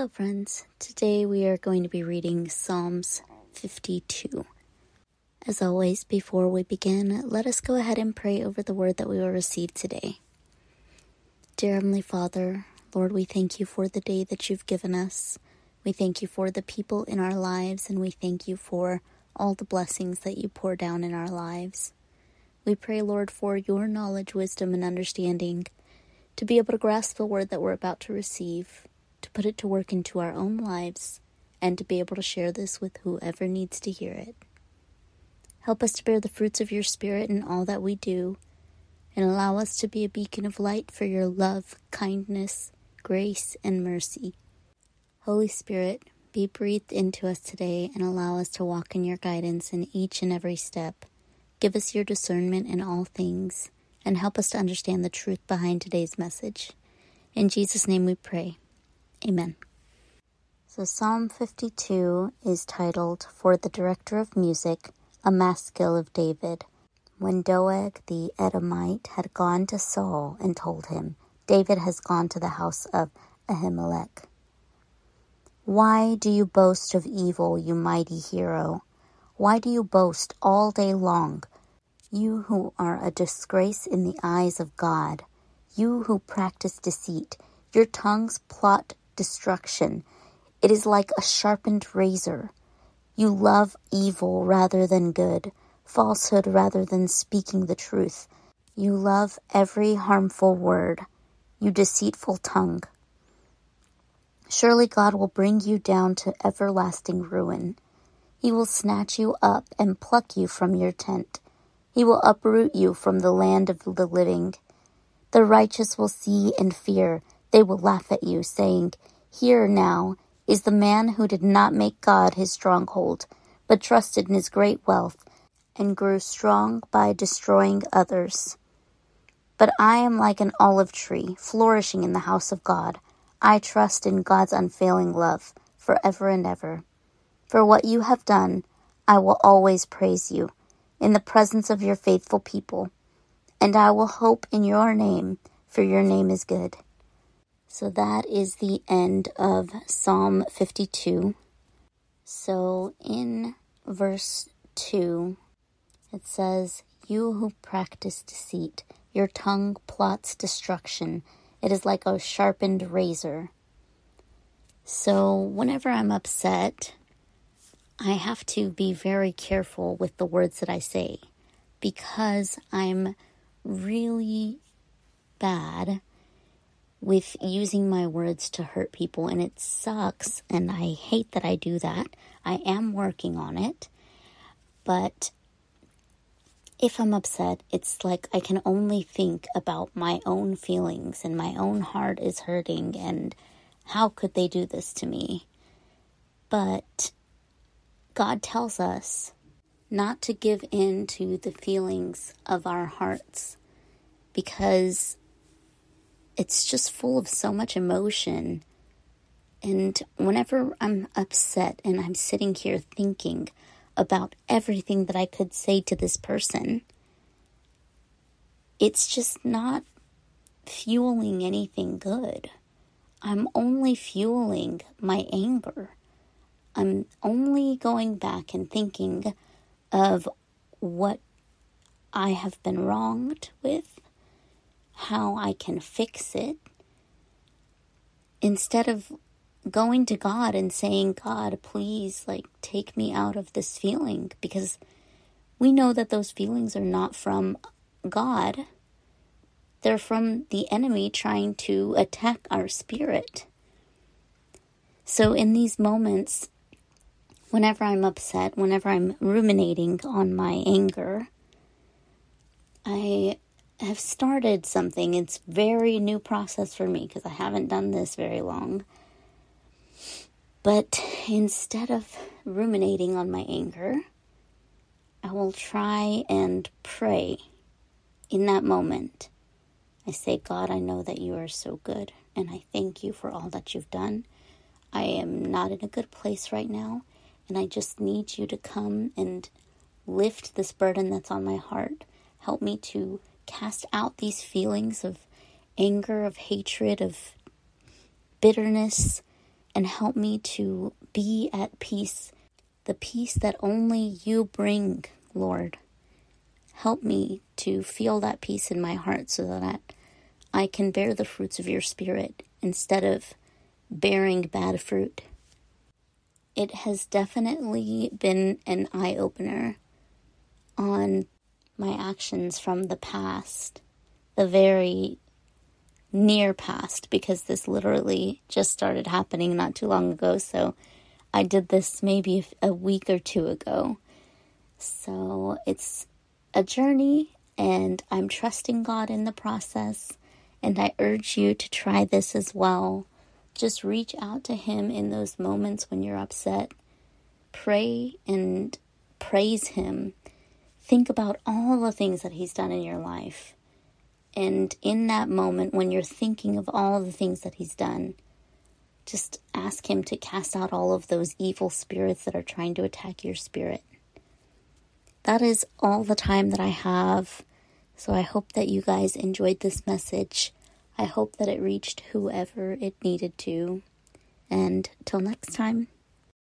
Hello, friends. Today we are going to be reading Psalms 52. As always, before we begin, let us go ahead and pray over the word that we will receive today. Dear Heavenly Father, Lord, we thank you for the day that you've given us. We thank you for the people in our lives, and we thank you for all the blessings that you pour down in our lives. We pray, Lord, for your knowledge, wisdom, and understanding to be able to grasp the word that we're about to receive, to put it to work into our own lives, and to be able to share this with whoever needs to hear it. Help us to bear the fruits of your Spirit in all that we do, and allow us to be a beacon of light for your love, kindness, grace, and mercy. Holy Spirit, be breathed into us today and allow us to walk in your guidance in each and every step. Give us your discernment in all things and help us to understand the truth behind today's message. In Jesus' name we pray. Amen. So, Psalm 52 is titled, For the Director of Music, a Maskil of David. When Doeg the Edomite had gone to Saul and told him, David has gone to the house of Ahimelech. Why do you boast of evil, you mighty hero? Why do you boast all day long, you who are a disgrace in the eyes of God? You who practice deceit, your tongues plot destruction. It is like a sharpened razor. You love evil rather than good, falsehood rather than speaking the truth. You love every harmful word, you deceitful tongue. Surely God will bring you down to everlasting ruin. He will snatch you up and pluck you from your tent. He will uproot you from the land of the living. The righteous will see and fear. They will laugh at you, saying, Here now is the man who did not make God his stronghold, but trusted in his great wealth, and grew strong by destroying others. But I am like an olive tree, flourishing in the house of God. I trust in God's unfailing love, forever and ever. For what you have done, I will always praise you, in the presence of your faithful people, and I will hope in your name, for your name is good. So that is the end of Psalm 52. So in verse 2, it says, You who practice deceit, your tongue plots destruction. It is like a sharpened razor. So whenever I'm upset, I have to be very careful with the words that I say because I'm really bad with using my words to hurt people, and it sucks, and I hate that I do that. I am working on it, but if I'm upset, it's like I can only think about my own feelings, and my own heart is hurting, and how could they do this to me? But God tells us not to give in to the feelings of our hearts because it's just full of so much emotion. And whenever I'm upset and I'm sitting here thinking about everything that I could say to this person, it's just not fueling anything good. I'm only fueling my anger. I'm only going back and thinking of what I have been wronged with how I can fix it instead of going to God and saying, God, please, like, take me out of this feeling because we know that those feelings are not from God. They're from the enemy trying to attack our spirit. So, in these moments, whenever I'm upset, whenever I'm ruminating on my anger, I have started something. It's very new process for me because I haven't done this very long. But instead of ruminating on my anger, I will try and pray in that moment. I say, God, I know that you are so good, and I thank you for all that you've done. I am not in a good place right now, and I just need you to come and lift this burden that's on my heart. Help me to cast out these feelings of anger, of hatred, of bitterness, and help me to be at peace, the peace that only you bring, Lord. Help me to feel that peace in my heart so that I can bear the fruits of your Spirit instead of bearing bad fruit. It has definitely been an eye opener on my actions from the past, the very near past, because this literally just started happening not too long ago. So I did this maybe a week or two ago. So it's a journey, and I'm trusting God in the process. And I urge you to try this as well. Just reach out to Him in those moments when you're upset. Pray and praise Him. Think about all the things that He's done in your life. And in that moment, when you're thinking of all the things that He's done, just ask Him to cast out all of those evil spirits that are trying to attack your spirit. That is all the time that I have so I hope that you guys enjoyed this message. I hope that it reached whoever it needed to. And till next time.